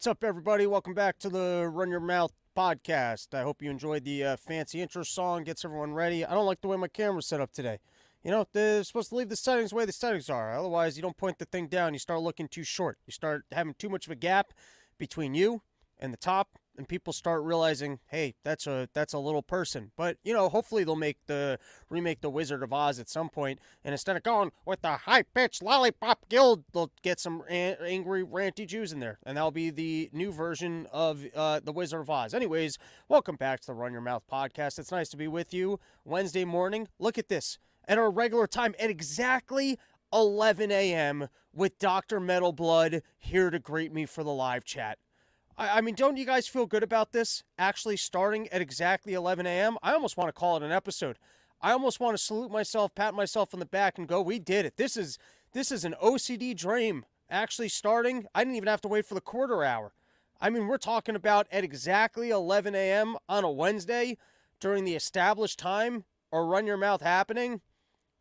What's up, everybody? Welcome back to the Run Your Mouth podcast. I hope you enjoyed the uh, fancy intro song, gets everyone ready. I don't like the way my camera's set up today. You know, they're supposed to leave the settings the way the settings are. Otherwise, you don't point the thing down. You start looking too short. You start having too much of a gap between you and the top and people start realizing, hey, that's a that's a little person. But you know, hopefully they'll make the remake the Wizard of Oz at some point, and instead of going with the high pitched lollipop guild, they'll get some an- angry ranty Jews in there, and that'll be the new version of uh, the Wizard of Oz. Anyways, welcome back to the Run Your Mouth podcast. It's nice to be with you Wednesday morning. Look at this at our regular time at exactly 11 a.m. with Dr. Metal Blood here to greet me for the live chat. I, I mean, don't you guys feel good about this actually starting at exactly 11 a.m.? I almost want to call it an episode. I almost want to salute myself, pat myself on the back, and go, "We did it! This is this is an OCD dream." Actually, starting, I didn't even have to wait for the quarter hour. I mean, we're talking about at exactly 11 a.m. on a Wednesday during the established time or run your mouth happening.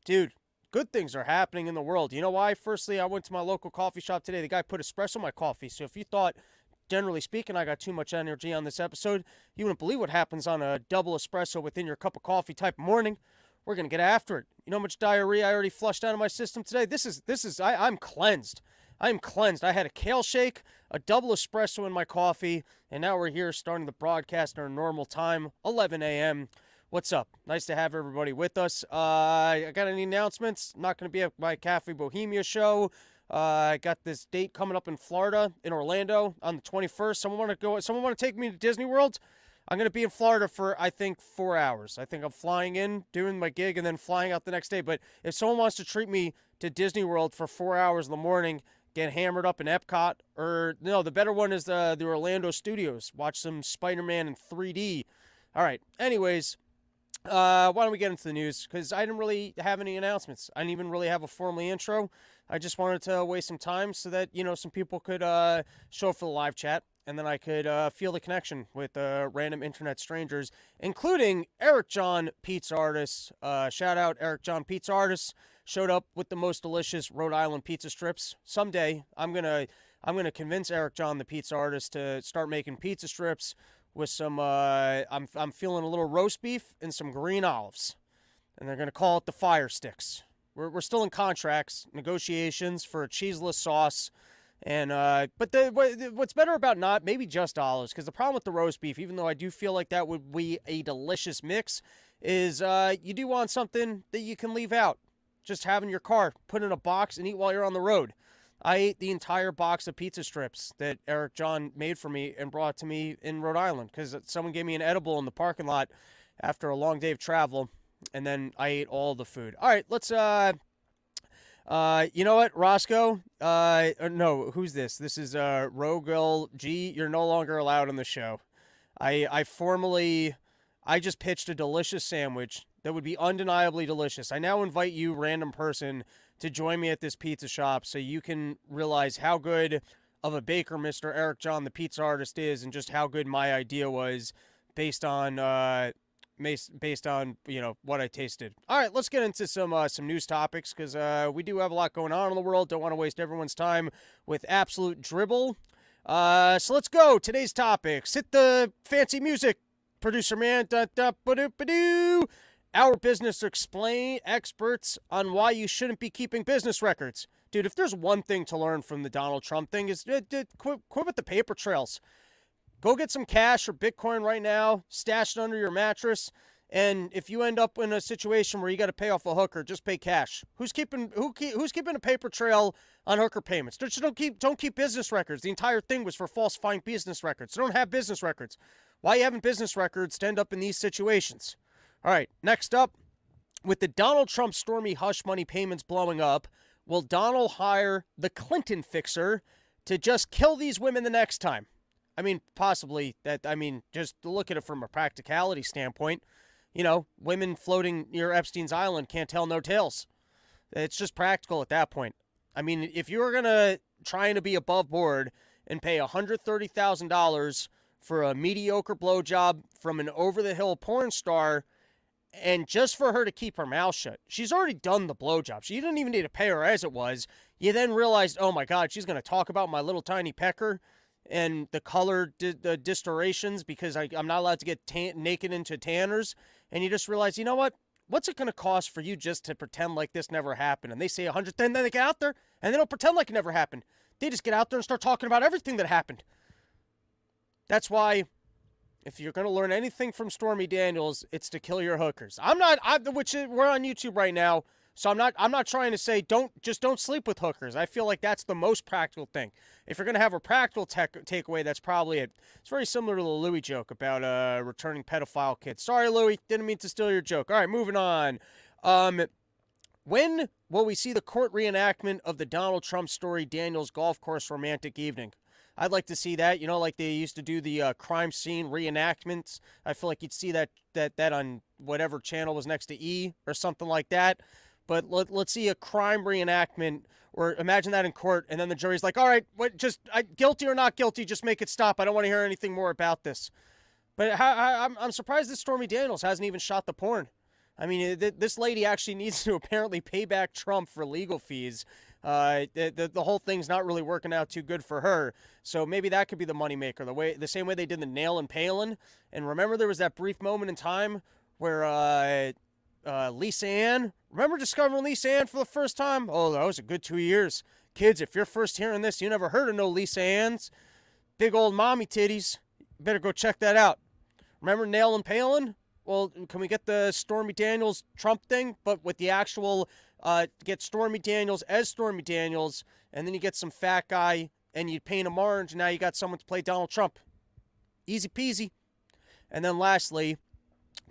Dude, good things are happening in the world. You know why? Firstly, I went to my local coffee shop today. The guy put espresso in my coffee. So if you thought generally speaking, I got too much energy on this episode. You wouldn't believe what happens on a double espresso within your cup of coffee type morning. We're gonna get after it. You know how much diarrhea I already flushed out of my system today? This is this is I, I'm cleansed. I'm cleansed. I had a kale shake, a double espresso in my coffee, and now we're here starting the broadcast at our normal time, 11 a.m. What's up? Nice to have everybody with us. Uh, I got any announcements? Not going to be at my Cafe Bohemia show. Uh, I got this date coming up in Florida, in Orlando, on the 21st. Someone want to go? Someone want to take me to Disney World? I'm going to be in Florida for I think four hours. I think I'm flying in, doing my gig, and then flying out the next day. But if someone wants to treat me to Disney World for four hours in the morning, get hammered up in Epcot, or no, the better one is the the Orlando Studios. Watch some Spider-Man in 3D. All right. Anyways, uh, why don't we get into the news? Because I didn't really have any announcements. I didn't even really have a formal intro. I just wanted to waste some time so that you know some people could uh, show up for the live chat, and then I could uh, feel the connection with uh, random internet strangers, including Eric John Pizza Artist. Uh, shout out Eric John Pizza Artist showed up with the most delicious Rhode Island pizza strips. Someday I'm gonna I'm gonna convince Eric John the Pizza Artist to start making pizza strips with some. Uh, I'm I'm feeling a little roast beef and some green olives, and they're gonna call it the fire sticks. We're, we're still in contracts, negotiations for a cheeseless sauce. And uh, but the what's better about not maybe just olives because the problem with the roast beef, even though I do feel like that would be a delicious mix, is uh, you do want something that you can leave out. Just have in your car, put in a box, and eat while you're on the road. I ate the entire box of pizza strips that Eric John made for me and brought to me in Rhode Island because someone gave me an edible in the parking lot after a long day of travel and then I ate all the food. All right, let's. Uh, uh, you know what, Roscoe? Uh, no, who's this? This is uh, Rogel G. You're no longer allowed on the show. I I formally, I just pitched a delicious sandwich that would be undeniably delicious. I now invite you, random person, to join me at this pizza shop so you can realize how good of a baker Mr. Eric John, the pizza artist, is, and just how good my idea was based on uh, based on you know what I tasted. All right, let's get into some uh, some news topics because uh, we do have a lot going on in the world. Don't want to waste everyone's time with absolute dribble. Uh, so let's go. Today's topics. Hit the fancy music, producer man. Da, da, ba-doo, Our business explain experts on why you shouldn't be keeping business records. Dude, if there's one thing to learn from the Donald Trump thing is uh, quit, quit with the paper trails. Go get some cash or Bitcoin right now, stash it under your mattress. And if you end up in a situation where you got to pay off a hooker, just pay cash. Who's keeping who who's keeping a paper trail on hooker payments? Just don't keep don't keep business records. The entire thing was for falsifying business records. Don't have business records. Why you having business records to end up in these situations? All right, next up, with the Donald Trump Stormy hush money payments blowing up, will Donald hire the Clinton fixer to just kill these women the next time? I mean, possibly that. I mean, just look at it from a practicality standpoint. You know, women floating near Epstein's island can't tell no tales. It's just practical at that point. I mean, if you're gonna trying to be above board and pay $130,000 for a mediocre blowjob from an over the hill porn star, and just for her to keep her mouth shut, she's already done the blowjob. She didn't even need to pay her as it was. You then realized, oh my God, she's gonna talk about my little tiny pecker and the color di- the distortions because I, I'm not allowed to get tan- naked into tanners. And you just realize, you know what? What's it going to cost for you just to pretend like this never happened? And they say 100, then they get out there and they don't pretend like it never happened. They just get out there and start talking about everything that happened. That's why if you're going to learn anything from Stormy Daniels, it's to kill your hookers. I'm not I which is, we're on YouTube right now, so I'm not I'm not trying to say don't just don't sleep with hookers. I feel like that's the most practical thing. If you're going to have a practical tech, takeaway, that's probably it. It's very similar to the Louis joke about uh returning pedophile kids. Sorry Louis, didn't mean to steal your joke. All right, moving on. Um when will we see the court reenactment of the Donald Trump Stormy Daniels golf course romantic evening? I'd like to see that. You know, like they used to do the uh, crime scene reenactments. I feel like you'd see that that that on whatever channel was next to E or something like that. But let, let's see a crime reenactment, or imagine that in court, and then the jury's like, "All right, what? Just I, guilty or not guilty? Just make it stop. I don't want to hear anything more about this." But how, how, I'm I'm surprised that Stormy Daniels hasn't even shot the porn. I mean, this lady actually needs to apparently pay back Trump for legal fees uh, the, the, the whole thing's not really working out too good for her. So maybe that could be the moneymaker. The way the same way they did the nail and Palin. And remember, there was that brief moment in time where uh, uh, Lisa Ann. Remember discovering Lisa Ann for the first time? Oh, that was a good two years. Kids, if you're first hearing this, you never heard of no Lisa Ann's. Big old mommy titties. Better go check that out. Remember Nail and Palin? Well, can we get the Stormy Daniels Trump thing, but with the actual uh, get Stormy Daniels as Stormy Daniels, and then you get some fat guy and you paint him orange, and now you got someone to play Donald Trump. Easy peasy. And then lastly,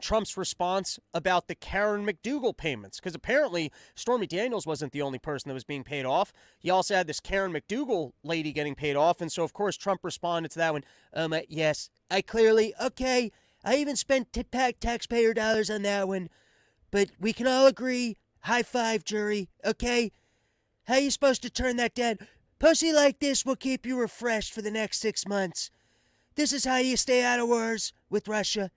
Trump's response about the Karen McDougal payments. Because apparently, Stormy Daniels wasn't the only person that was being paid off. He also had this Karen McDougal lady getting paid off. And so, of course, Trump responded to that one. Um, uh, yes, I clearly, okay, I even spent t- taxpayer dollars on that one. But we can all agree High five, jury. Okay? How you supposed to turn that down? Pussy like this will keep you refreshed for the next six months. This is how you stay out of wars with Russia.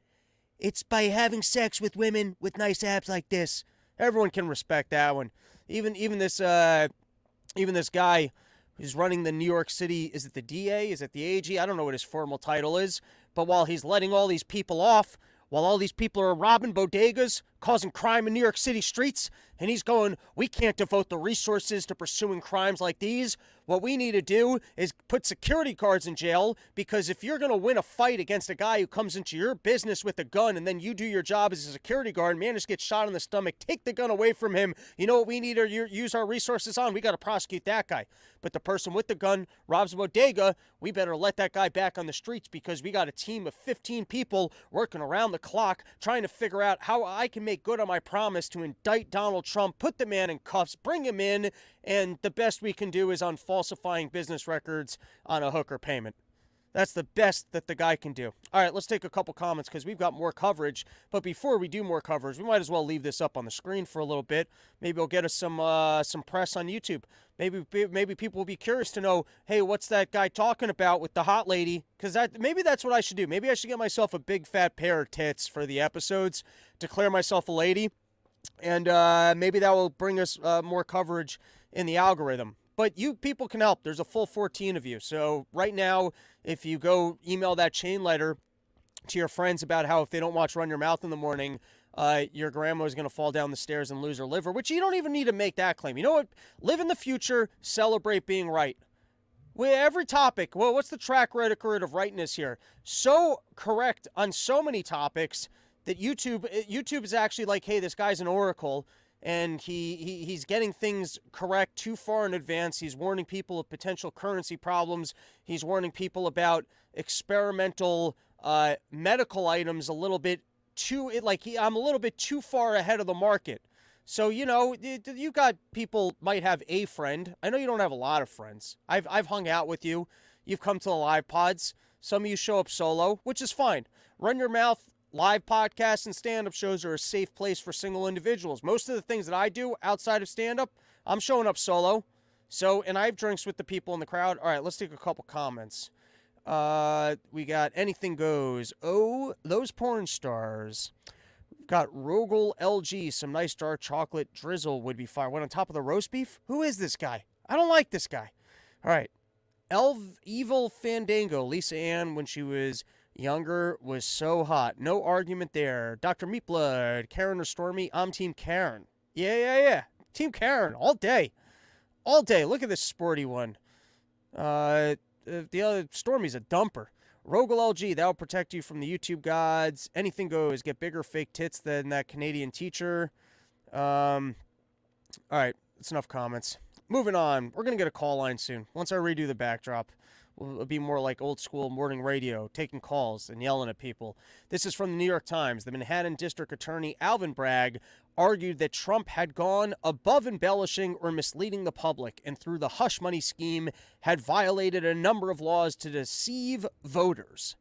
It's by having sex with women with nice abs like this. Everyone can respect that one. Even even this uh even this guy who's running the New York City is it the DA? Is it the AG? I don't know what his formal title is. But while he's letting all these people off, while all these people are robbing bodegas, causing crime in New York City streets, and he's going, we can't devote the resources to pursuing crimes like these. What we need to do is put security guards in jail because if you're going to win a fight against a guy who comes into your business with a gun and then you do your job as a security guard, man just gets shot in the stomach, take the gun away from him. You know what we need to use our resources on? We got to prosecute that guy. But the person with the gun robs a bodega, we better let that guy back on the streets because we got a team of 15 people working around the clock trying to figure out how I can make good on my promise to indict Donald Trump, put the man in cuffs, bring him in, and the best we can do is on falsifying business records on a hooker payment. That's the best that the guy can do. All right, let's take a couple comments because we've got more coverage. But before we do more coverage, we might as well leave this up on the screen for a little bit. Maybe we'll get us some uh, some press on YouTube. Maybe maybe people will be curious to know, hey, what's that guy talking about with the hot lady? Because that maybe that's what I should do. Maybe I should get myself a big fat pair of tits for the episodes, declare myself a lady, and uh, maybe that will bring us uh, more coverage in the algorithm. But you people can help. There's a full 14 of you. So right now, if you go email that chain letter to your friends about how if they don't watch Run Your Mouth in the morning, uh, your grandma is going to fall down the stairs and lose her liver, which you don't even need to make that claim. You know what? Live in the future, celebrate being right. With every topic, well, what's the track record of rightness here? So correct on so many topics that YouTube uh, YouTube is actually like, hey, this guy's an oracle and he, he he's getting things correct too far in advance. He's warning people of potential currency problems. He's warning people about experimental uh, medical items a little bit too like he, I'm a little bit too far ahead of the market. So you know, you got people might have a friend. I know you don't have a lot of friends. I've I've hung out with you. You've come to the live pods. Some of you show up solo, which is fine. Run your mouth Live podcasts and stand up shows are a safe place for single individuals. Most of the things that I do outside of stand up, I'm showing up solo. So, and I have drinks with the people in the crowd. All right, let's take a couple comments. Uh, we got anything goes. Oh, those porn stars. We've got Rogel LG, some nice dark chocolate drizzle would be fine. What on top of the roast beef? Who is this guy? I don't like this guy. All right. Elv- Evil Fandango, Lisa Ann, when she was younger, was so hot. No argument there. Dr. Meatblood, Karen or Stormy, I'm Team Karen. Yeah, yeah, yeah. Team Karen, all day. All day. Look at this sporty one. Uh, the other Stormy's a dumper. Rogel LG, that'll protect you from the YouTube gods. Anything goes. Get bigger fake tits than that Canadian teacher. Um, all right, it's enough comments. Moving on. We're going to get a call line soon. Once I redo the backdrop, it'll be more like old school morning radio, taking calls and yelling at people. This is from the New York Times. The Manhattan District Attorney Alvin Bragg argued that Trump had gone above embellishing or misleading the public and through the hush money scheme had violated a number of laws to deceive voters.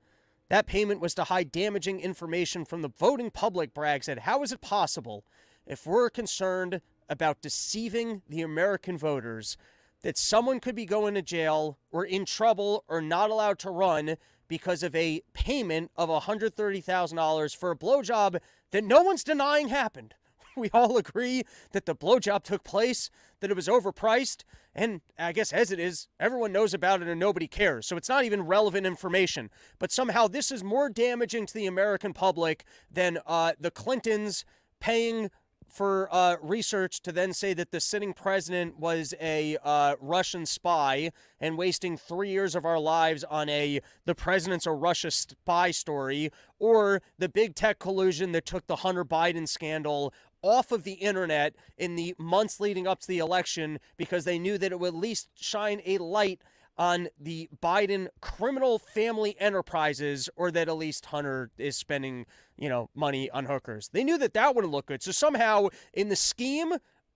That payment was to hide damaging information from the voting public, Bragg said. How is it possible, if we're concerned about deceiving the American voters, that someone could be going to jail or in trouble or not allowed to run because of a payment of $130,000 for a blowjob that no one's denying happened? we all agree that the blowjob took place, that it was overpriced, and I guess as it is, everyone knows about it and nobody cares. So it's not even relevant information. But somehow this is more damaging to the American public than uh, the Clintons paying for uh, research to then say that the sitting president was a uh, Russian spy and wasting three years of our lives on a the president's a Russia spy story, or the big tech collusion that took the Hunter Biden scandal off of the internet in the months leading up to the election because they knew that it would at least shine a light on the Biden criminal family enterprises, or that at least Hunter is spending, you know, money on hookers. They knew that that wouldn't look good. So somehow, in the scheme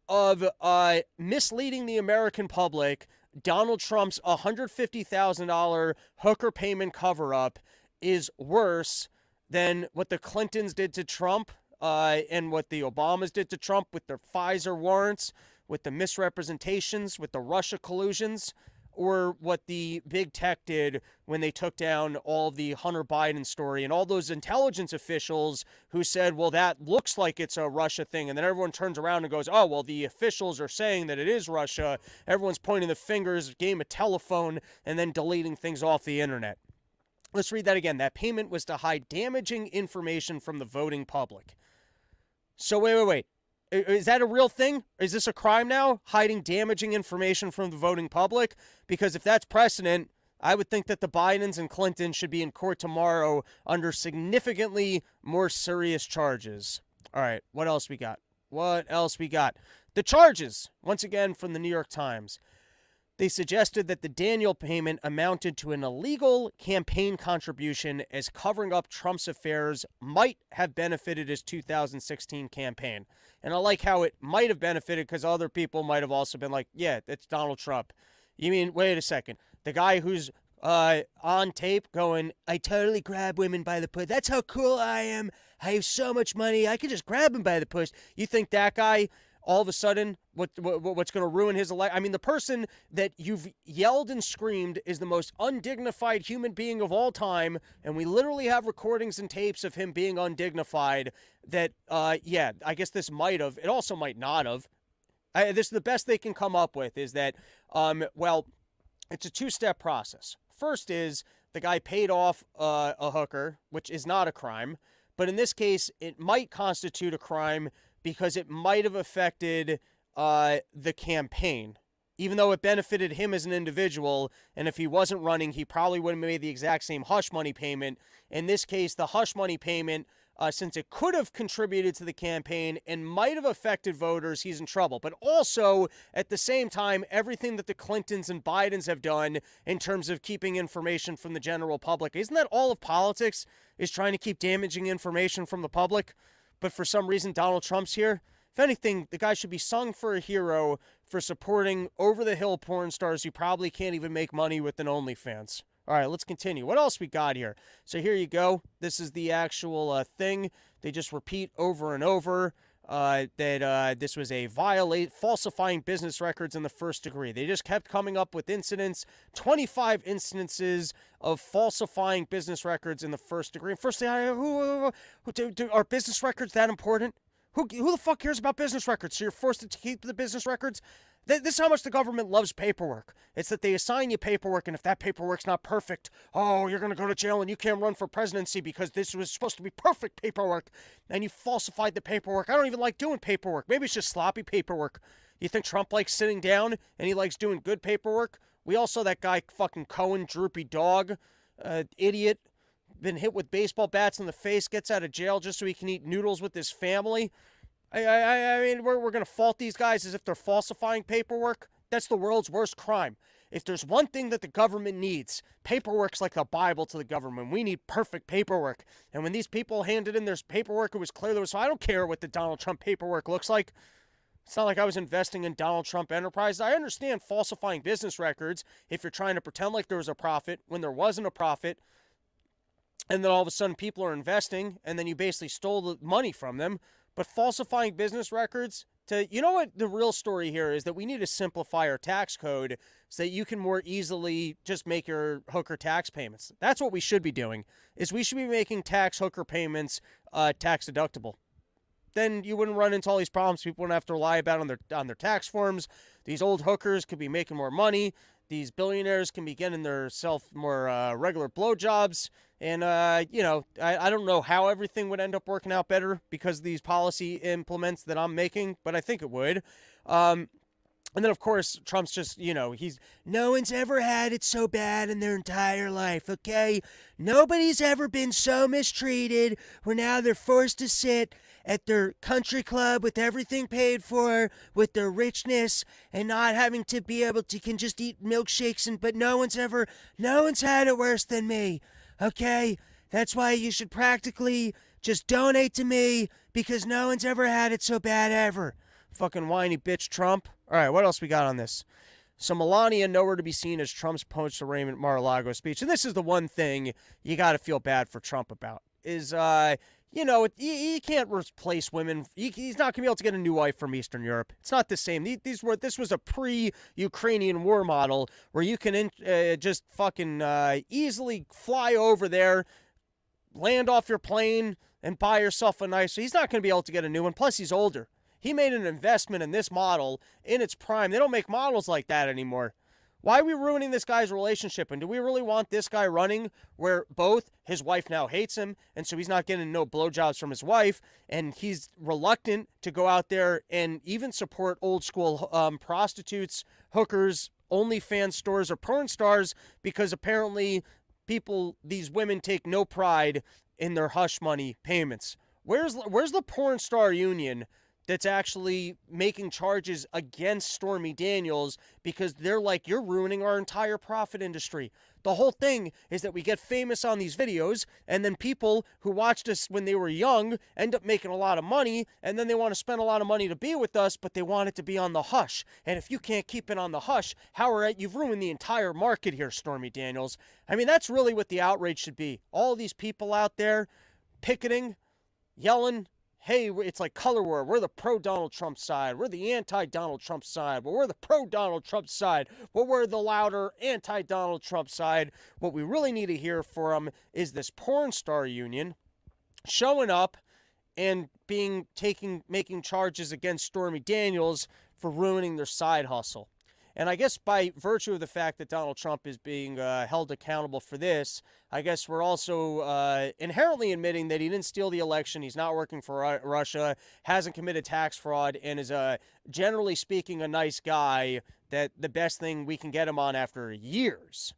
of uh, misleading the American public, Donald Trump's $150,000 hooker payment cover up is worse than what the Clintons did to Trump uh, and what the Obamas did to Trump with their FISA warrants, with the misrepresentations, with the Russia collusions or what the big tech did when they took down all the Hunter Biden story and all those intelligence officials who said, well, that looks like it's a Russia thing. And then everyone turns around and goes, oh, well, the officials are saying that it is Russia. Everyone's pointing the fingers, game of telephone, and then deleting things off the internet. Let's read that again. That payment was to hide damaging information from the voting public. So, wait, wait, wait. Is that a real thing? Is this a crime now? Hiding damaging information from the voting public? Because if that's precedent, I would think that the Bidens and Clinton should be in court tomorrow under significantly more serious charges. All right, what else we got? What else we got? The charges, once again from the New York Times. They suggested that the Daniel payment amounted to an illegal campaign contribution as covering up Trump's affairs might have benefited his 2016 campaign. And I like how it might have benefited because other people might have also been like, yeah, it's Donald Trump. You mean, wait a second, the guy who's uh, on tape going, I totally grab women by the push. That's how cool I am. I have so much money. I can just grab them by the push. You think that guy all of a sudden what, what what's going to ruin his life. I mean, the person that you've yelled and screamed is the most undignified human being of all time, and we literally have recordings and tapes of him being undignified. That, uh, yeah, I guess this might have. It also might not have. I, this is the best they can come up with is that, um, well, it's a two-step process. First is the guy paid off uh, a hooker, which is not a crime, but in this case, it might constitute a crime because it might have affected uh, the campaign. Even though it benefited him as an individual, and if he wasn't running, he probably would have made the exact same hush money payment. In this case, the hush money payment, uh, since it could have contributed to the campaign and might have affected voters, he's in trouble. But also, at the same time, everything that the Clintons and Bidens have done in terms of keeping information from the general public, isn't that all of politics? Is trying to keep damaging information from the public? But for some reason Donald Trump's here. If anything, the guy should be sung for a hero for supporting over the hill porn stars who probably can't even make money with an OnlyFans. All right, let's continue. What else we got here? So here you go. This is the actual uh, thing. They just repeat over and over uh, that uh, this was a violate falsifying business records in the first degree. They just kept coming up with incidents, 25 instances of falsifying business records in the first degree. First thing, I, who, who, do, do, are business records that important? Who, who the fuck cares about business records? So you're forced to keep the business records? This is how much the government loves paperwork. It's that they assign you paperwork, and if that paperwork's not perfect, oh, you're going to go to jail and you can't run for presidency because this was supposed to be perfect paperwork, and you falsified the paperwork. I don't even like doing paperwork. Maybe it's just sloppy paperwork. You think Trump likes sitting down and he likes doing good paperwork? We all saw that guy, fucking Cohen, droopy dog, uh, idiot, been hit with baseball bats in the face, gets out of jail just so he can eat noodles with his family. I, I, I mean, we're, we're going to fault these guys as if they're falsifying paperwork. That's the world's worst crime. If there's one thing that the government needs, paperwork's like a Bible to the government. We need perfect paperwork. And when these people handed in their paperwork, it was clear there was, so I don't care what the Donald Trump paperwork looks like. It's not like I was investing in Donald Trump Enterprises. I understand falsifying business records if you're trying to pretend like there was a profit when there wasn't a profit. And then all of a sudden people are investing and then you basically stole the money from them. But falsifying business records to you know what the real story here is that we need to simplify our tax code so that you can more easily just make your hooker tax payments. That's what we should be doing. Is we should be making tax hooker payments uh, tax deductible. Then you wouldn't run into all these problems. People wouldn't have to rely about on their on their tax forms. These old hookers could be making more money. These billionaires can be getting their self more uh, regular blowjobs. And, uh, you know, I, I don't know how everything would end up working out better because of these policy implements that I'm making, but I think it would. Um, and then, of course, Trump's just, you know, he's no one's ever had it so bad in their entire life, okay? Nobody's ever been so mistreated where now they're forced to sit at their country club with everything paid for, with their richness, and not having to be able to can just eat milkshakes. And but no one's ever, no one's had it worse than me. Okay? That's why you should practically just donate to me because no one's ever had it so bad ever. Fucking whiny bitch Trump. All right, what else we got on this? So Melania nowhere to be seen as Trump's post arraignment Mar-a-Lago speech, and this is the one thing you got to feel bad for Trump about is uh you know, he, can't replace women. He, he's not to be able to get a new wife from Eastern Europe. It's not the same. These were this was a pre-Ukrainian war model where you can in, uh, just fucking uh, easily fly over there, land off your plane, and buy yourself a nice. He's not to be able to get a new one. Plus, he's older. He made an investment in this model in its prime. They don't make models like that anymore. Why are we ruining this guy's relationship? And do we really want this guy running where both his wife now hates him, and so he's not getting no blowjobs from his wife, and he's reluctant to go out there and even support old school um, prostitutes, hookers, OnlyFans stores, or porn stars because apparently people, these women take no pride in their hush money payments. Where's where's the porn star union that's actually making charges against Stormy Daniels because they're like, you're ruining our entire profit industry. The whole thing is that we get famous on these videos, and then people who watched us when they were young end up making a lot of money, and then they want to spend a lot of money to be with us, but they want it to be on the hush. And if you can't keep it on the hush, how are you? You've ruined the entire market here, Stormy Daniels. I mean, that's really what the outrage should be. All these people out there picketing, yelling, hey, it's like color war. We're the pro Donald Trump side. We're the anti Donald Trump side. But we're the pro Donald Trump side. But we're the louder anti Donald Trump side. What we really need to hear from is this porn star union showing up and being taking making charges against Stormy Daniels for ruining their side hustle. And I guess by virtue of the fact that Donald Trump is being uh, held accountable for this, I guess we're also uh, inherently admitting that he didn't steal the election. He's not working for Russia, hasn't committed tax fraud, and is, uh, generally speaking, a nice guy. That the best thing we can get him on after years,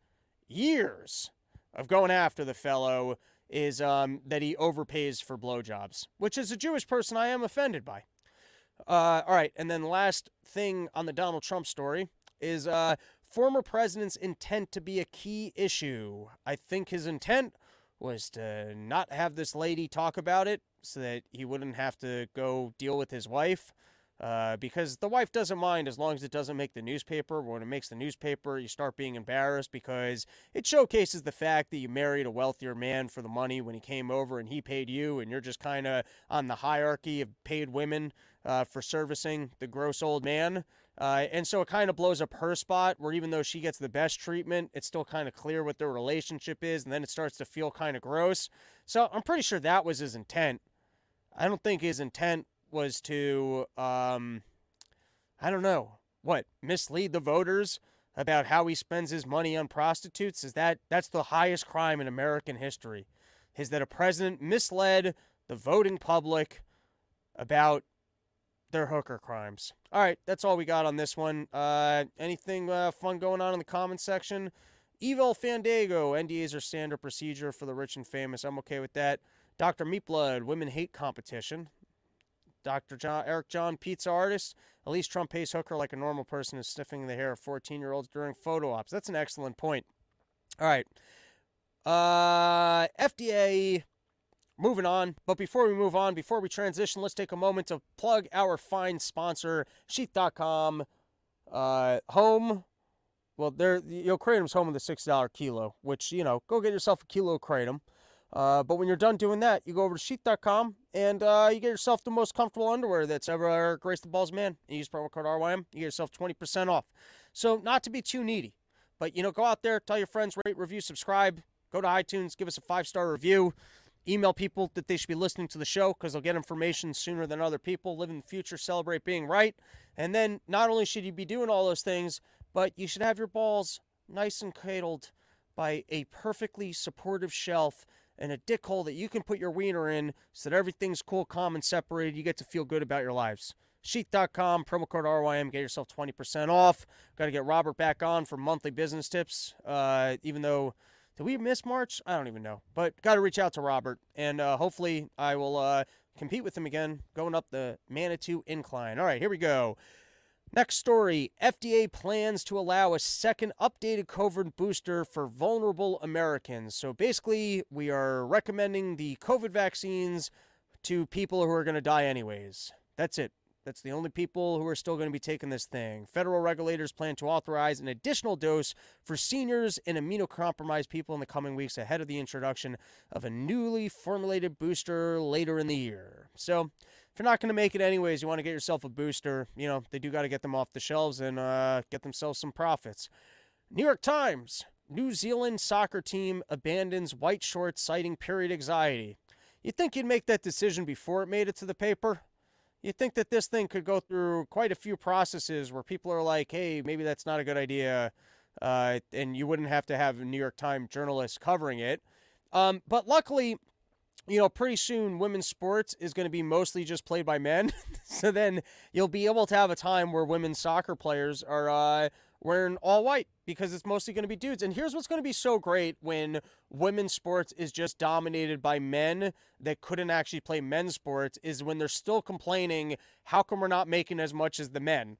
years of going after the fellow is um, that he overpays for blowjobs, which as a Jewish person I am offended by. Uh, all right, and then last thing on the Donald Trump story is uh, former president's intent to be a key issue. I think his intent was to not have this lady talk about it so that he wouldn't have to go deal with his wife. Uh, because the wife doesn't mind as long as it doesn't make the newspaper. When it makes the newspaper, you start being embarrassed because it showcases the fact that you married a wealthier man for the money when he came over and he paid you, and you're just kind of on the hierarchy of paid women uh, for servicing the gross old man. Uh, and so it kind of blows up her spot, where even though she gets the best treatment, it's still kind of clear what their relationship is, and then it starts to feel kind of gross. So I'm pretty sure that was his intent. I don't think his intent was to, um, I don't know, what mislead the voters about how he spends his money on prostitutes? Is that that's the highest crime in American history? Is that a president misled the voting public about their hooker crimes? All right, that's all we got on this one. Uh, anything uh, fun going on in the comment section? Evil Fandango, NDAs are standard procedure for the rich and famous. I'm okay with that. Dr. Meatblood, women hate competition. Dr. John, Eric John, pizza artist. At least Trump pays hooker like a normal person is sniffing the hair of 14 year olds during photo ops. That's an excellent point. All right. Uh, FDA, moving on. But before we move on, before we transition, let's take a moment to plug our fine sponsor, Sheath.com. Uh, home well, there, know, kratom's home of the six dollar kilo, which you know, go get yourself a kilo of kratom. Uh, but when you're done doing that, you go over to sheath.com and uh, you get yourself the most comfortable underwear that's ever graced the balls man. You use promo code RYM, you get yourself 20% off. So, not to be too needy, but you know, go out there, tell your friends, rate, review, subscribe, go to iTunes, give us a five star review, email people that they should be listening to the show because they'll get information sooner than other people. Live in the future, celebrate being right. And then, not only should you be doing all those things, but you should have your balls nice and cradled by a perfectly supportive shelf and a dick hole that you can put your wiener in so that everything's cool, calm, and separated. You get to feel good about your lives. Sheath.com, promo code RYM, get yourself 20% off. Got to get Robert back on for monthly business tips. Uh, even though, did we miss March? I don't even know. But got to reach out to Robert, and uh, hopefully I will uh, compete with him again going up the Manitou Incline. All right, here we go. Next story FDA plans to allow a second updated COVID booster for vulnerable Americans. So basically, we are recommending the COVID vaccines to people who are going to die anyways. That's it. That's the only people who are still going to be taking this thing. Federal regulators plan to authorize an additional dose for seniors and immunocompromised people in the coming weeks ahead of the introduction of a newly formulated booster later in the year. So, if you're not going to make it anyways, you want to get yourself a booster. You know, they do got to get them off the shelves and uh, get themselves some profits. New York Times New Zealand soccer team abandons white shorts citing period anxiety. You'd think you'd make that decision before it made it to the paper. You'd think that this thing could go through quite a few processes where people are like, hey, maybe that's not a good idea. Uh, and you wouldn't have to have New York Times journalists covering it. Um, but luckily, you know, pretty soon women's sports is going to be mostly just played by men. so then you'll be able to have a time where women's soccer players are uh, wearing all white because it's mostly going to be dudes. And here's what's going to be so great when women's sports is just dominated by men that couldn't actually play men's sports is when they're still complaining, how come we're not making as much as the men?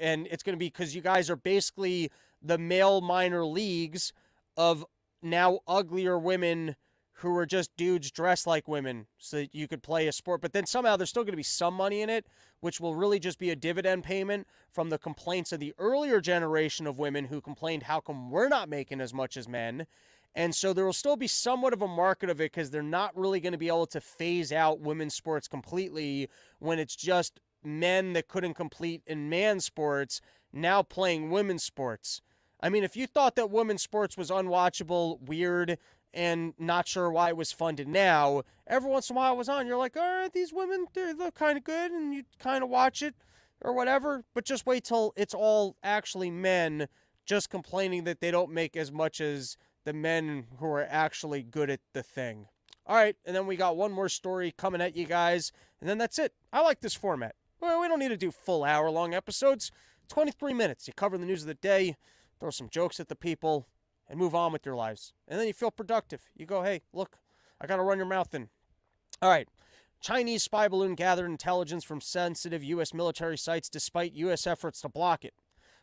And it's going to be because you guys are basically the male minor leagues of now uglier women who are just dudes dressed like women so that you could play a sport. But then somehow there's still going to be some money in it, which will really just be a dividend payment from the complaints of the earlier generation of women who complained, how come we're not making as much as men? And so there will still be somewhat of a market of it because they're not really going to be able to phase out women's sports completely when it's just men that couldn't complete in man sports now playing women's sports. I mean, if you thought that women's sports was unwatchable, weird, and not sure why it was funded now. Every once in a while it was on. You're like, all right, these women, they look kind of good, and you kind of watch it or whatever. But just wait till it's all actually men just complaining that they don't make as much as the men who are actually good at the thing. All right, and then we got one more story coming at you guys, and then that's it. I like this format. Well, we don't need to do full hour long episodes. 23 minutes. You cover the news of the day, throw some jokes at the people, and move on with your lives. And then you feel productive. You go, hey, look, I got to run your mouth in. All right. Chinese spy balloon gathered intelligence from sensitive U.S. military sites despite U.S. efforts to block it.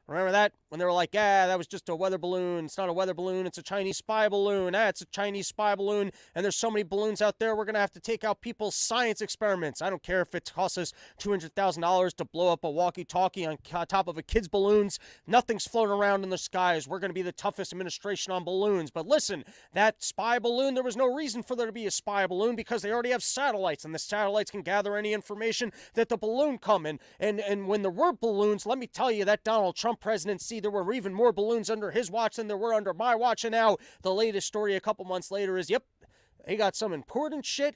Remember that? When they were like, ah, that was just a weather balloon. It's not a weather balloon. It's a Chinese spy balloon. Ah, it's a Chinese spy balloon. And there's so many balloons out there, we're going to have to take out people's science experiments. I don't care if it costs us $200,000 to blow up a walkie talkie on top of a kid's balloons. Nothing's floating around in the skies. We're going to be the toughest administration on balloons. But listen, that spy balloon, there was no reason for there to be a spy balloon because they already have satellites, and the satellites can gather any information that the balloon come in. And, and when there were balloons, let me tell you that Donald Trump presidency, there were even more balloons under his watch than there were under my watch. And now the latest story a couple months later is, yep, he got some important shit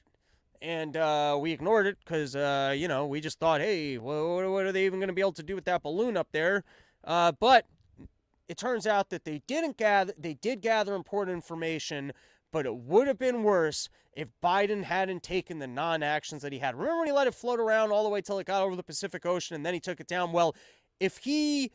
and uh, we ignored it because uh, you know we just thought, hey, what, what are they even going to be able to do with that balloon up there? Uh, but it turns out that they didn't gather. They did gather important information, but it would have been worse if Biden hadn't taken the non-actions that he had. Remember when he let it float around all the way till it got over the Pacific Ocean, and then he took it down? Well, if he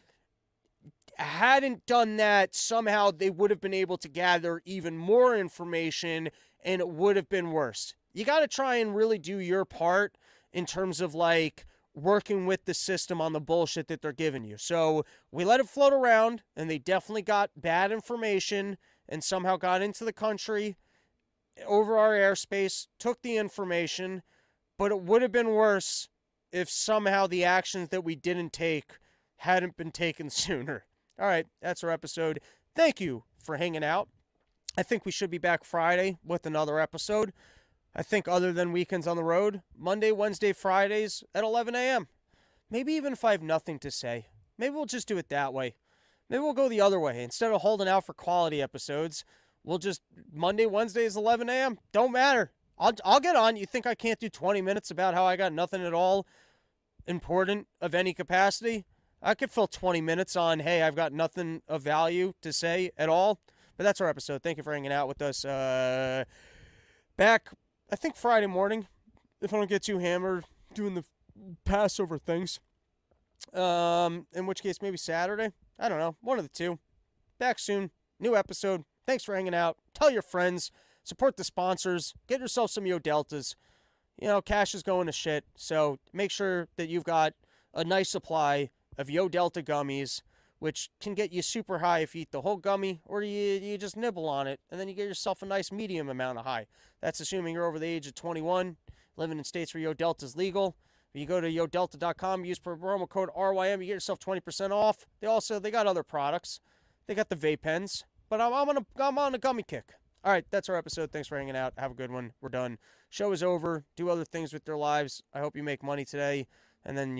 hadn't done that, somehow they would have been able to gather even more information and it would have been worse. You got to try and really do your part in terms of like working with the system on the bullshit that they're giving you. So we let it float around and they definitely got bad information and somehow got into the country over our airspace, took the information, but it would have been worse if somehow the actions that we didn't take hadn't been taken sooner. All right, that's our episode. Thank you for hanging out. I think we should be back Friday with another episode. I think, other than weekends on the road, Monday, Wednesday, Fridays at 11 a.m. Maybe even if I have nothing to say, maybe we'll just do it that way. Maybe we'll go the other way. Instead of holding out for quality episodes, we'll just Monday, Wednesdays, 11 a.m. Don't matter. I'll, I'll get on. You think I can't do 20 minutes about how I got nothing at all important of any capacity? I could fill 20 minutes on, hey, I've got nothing of value to say at all. But that's our episode. Thank you for hanging out with us. Uh, back, I think Friday morning, if I don't get too hammered doing the Passover things. Um, in which case, maybe Saturday. I don't know. One of the two. Back soon. New episode. Thanks for hanging out. Tell your friends. Support the sponsors. Get yourself some Yo Deltas. You know, cash is going to shit. So make sure that you've got a nice supply of Yo Delta gummies, which can get you super high if you eat the whole gummy or you, you just nibble on it and then you get yourself a nice medium amount of high. That's assuming you're over the age of 21, living in states where Yo Delta is legal. If you go to yodelta.com, use promo code RYM, you get yourself 20% off. They also they got other products. They got the vape pens, but I'm, I'm on a I'm on a gummy kick. All right, that's our episode. Thanks for hanging out. Have a good one. We're done. Show is over. Do other things with your lives. I hope you make money today, and then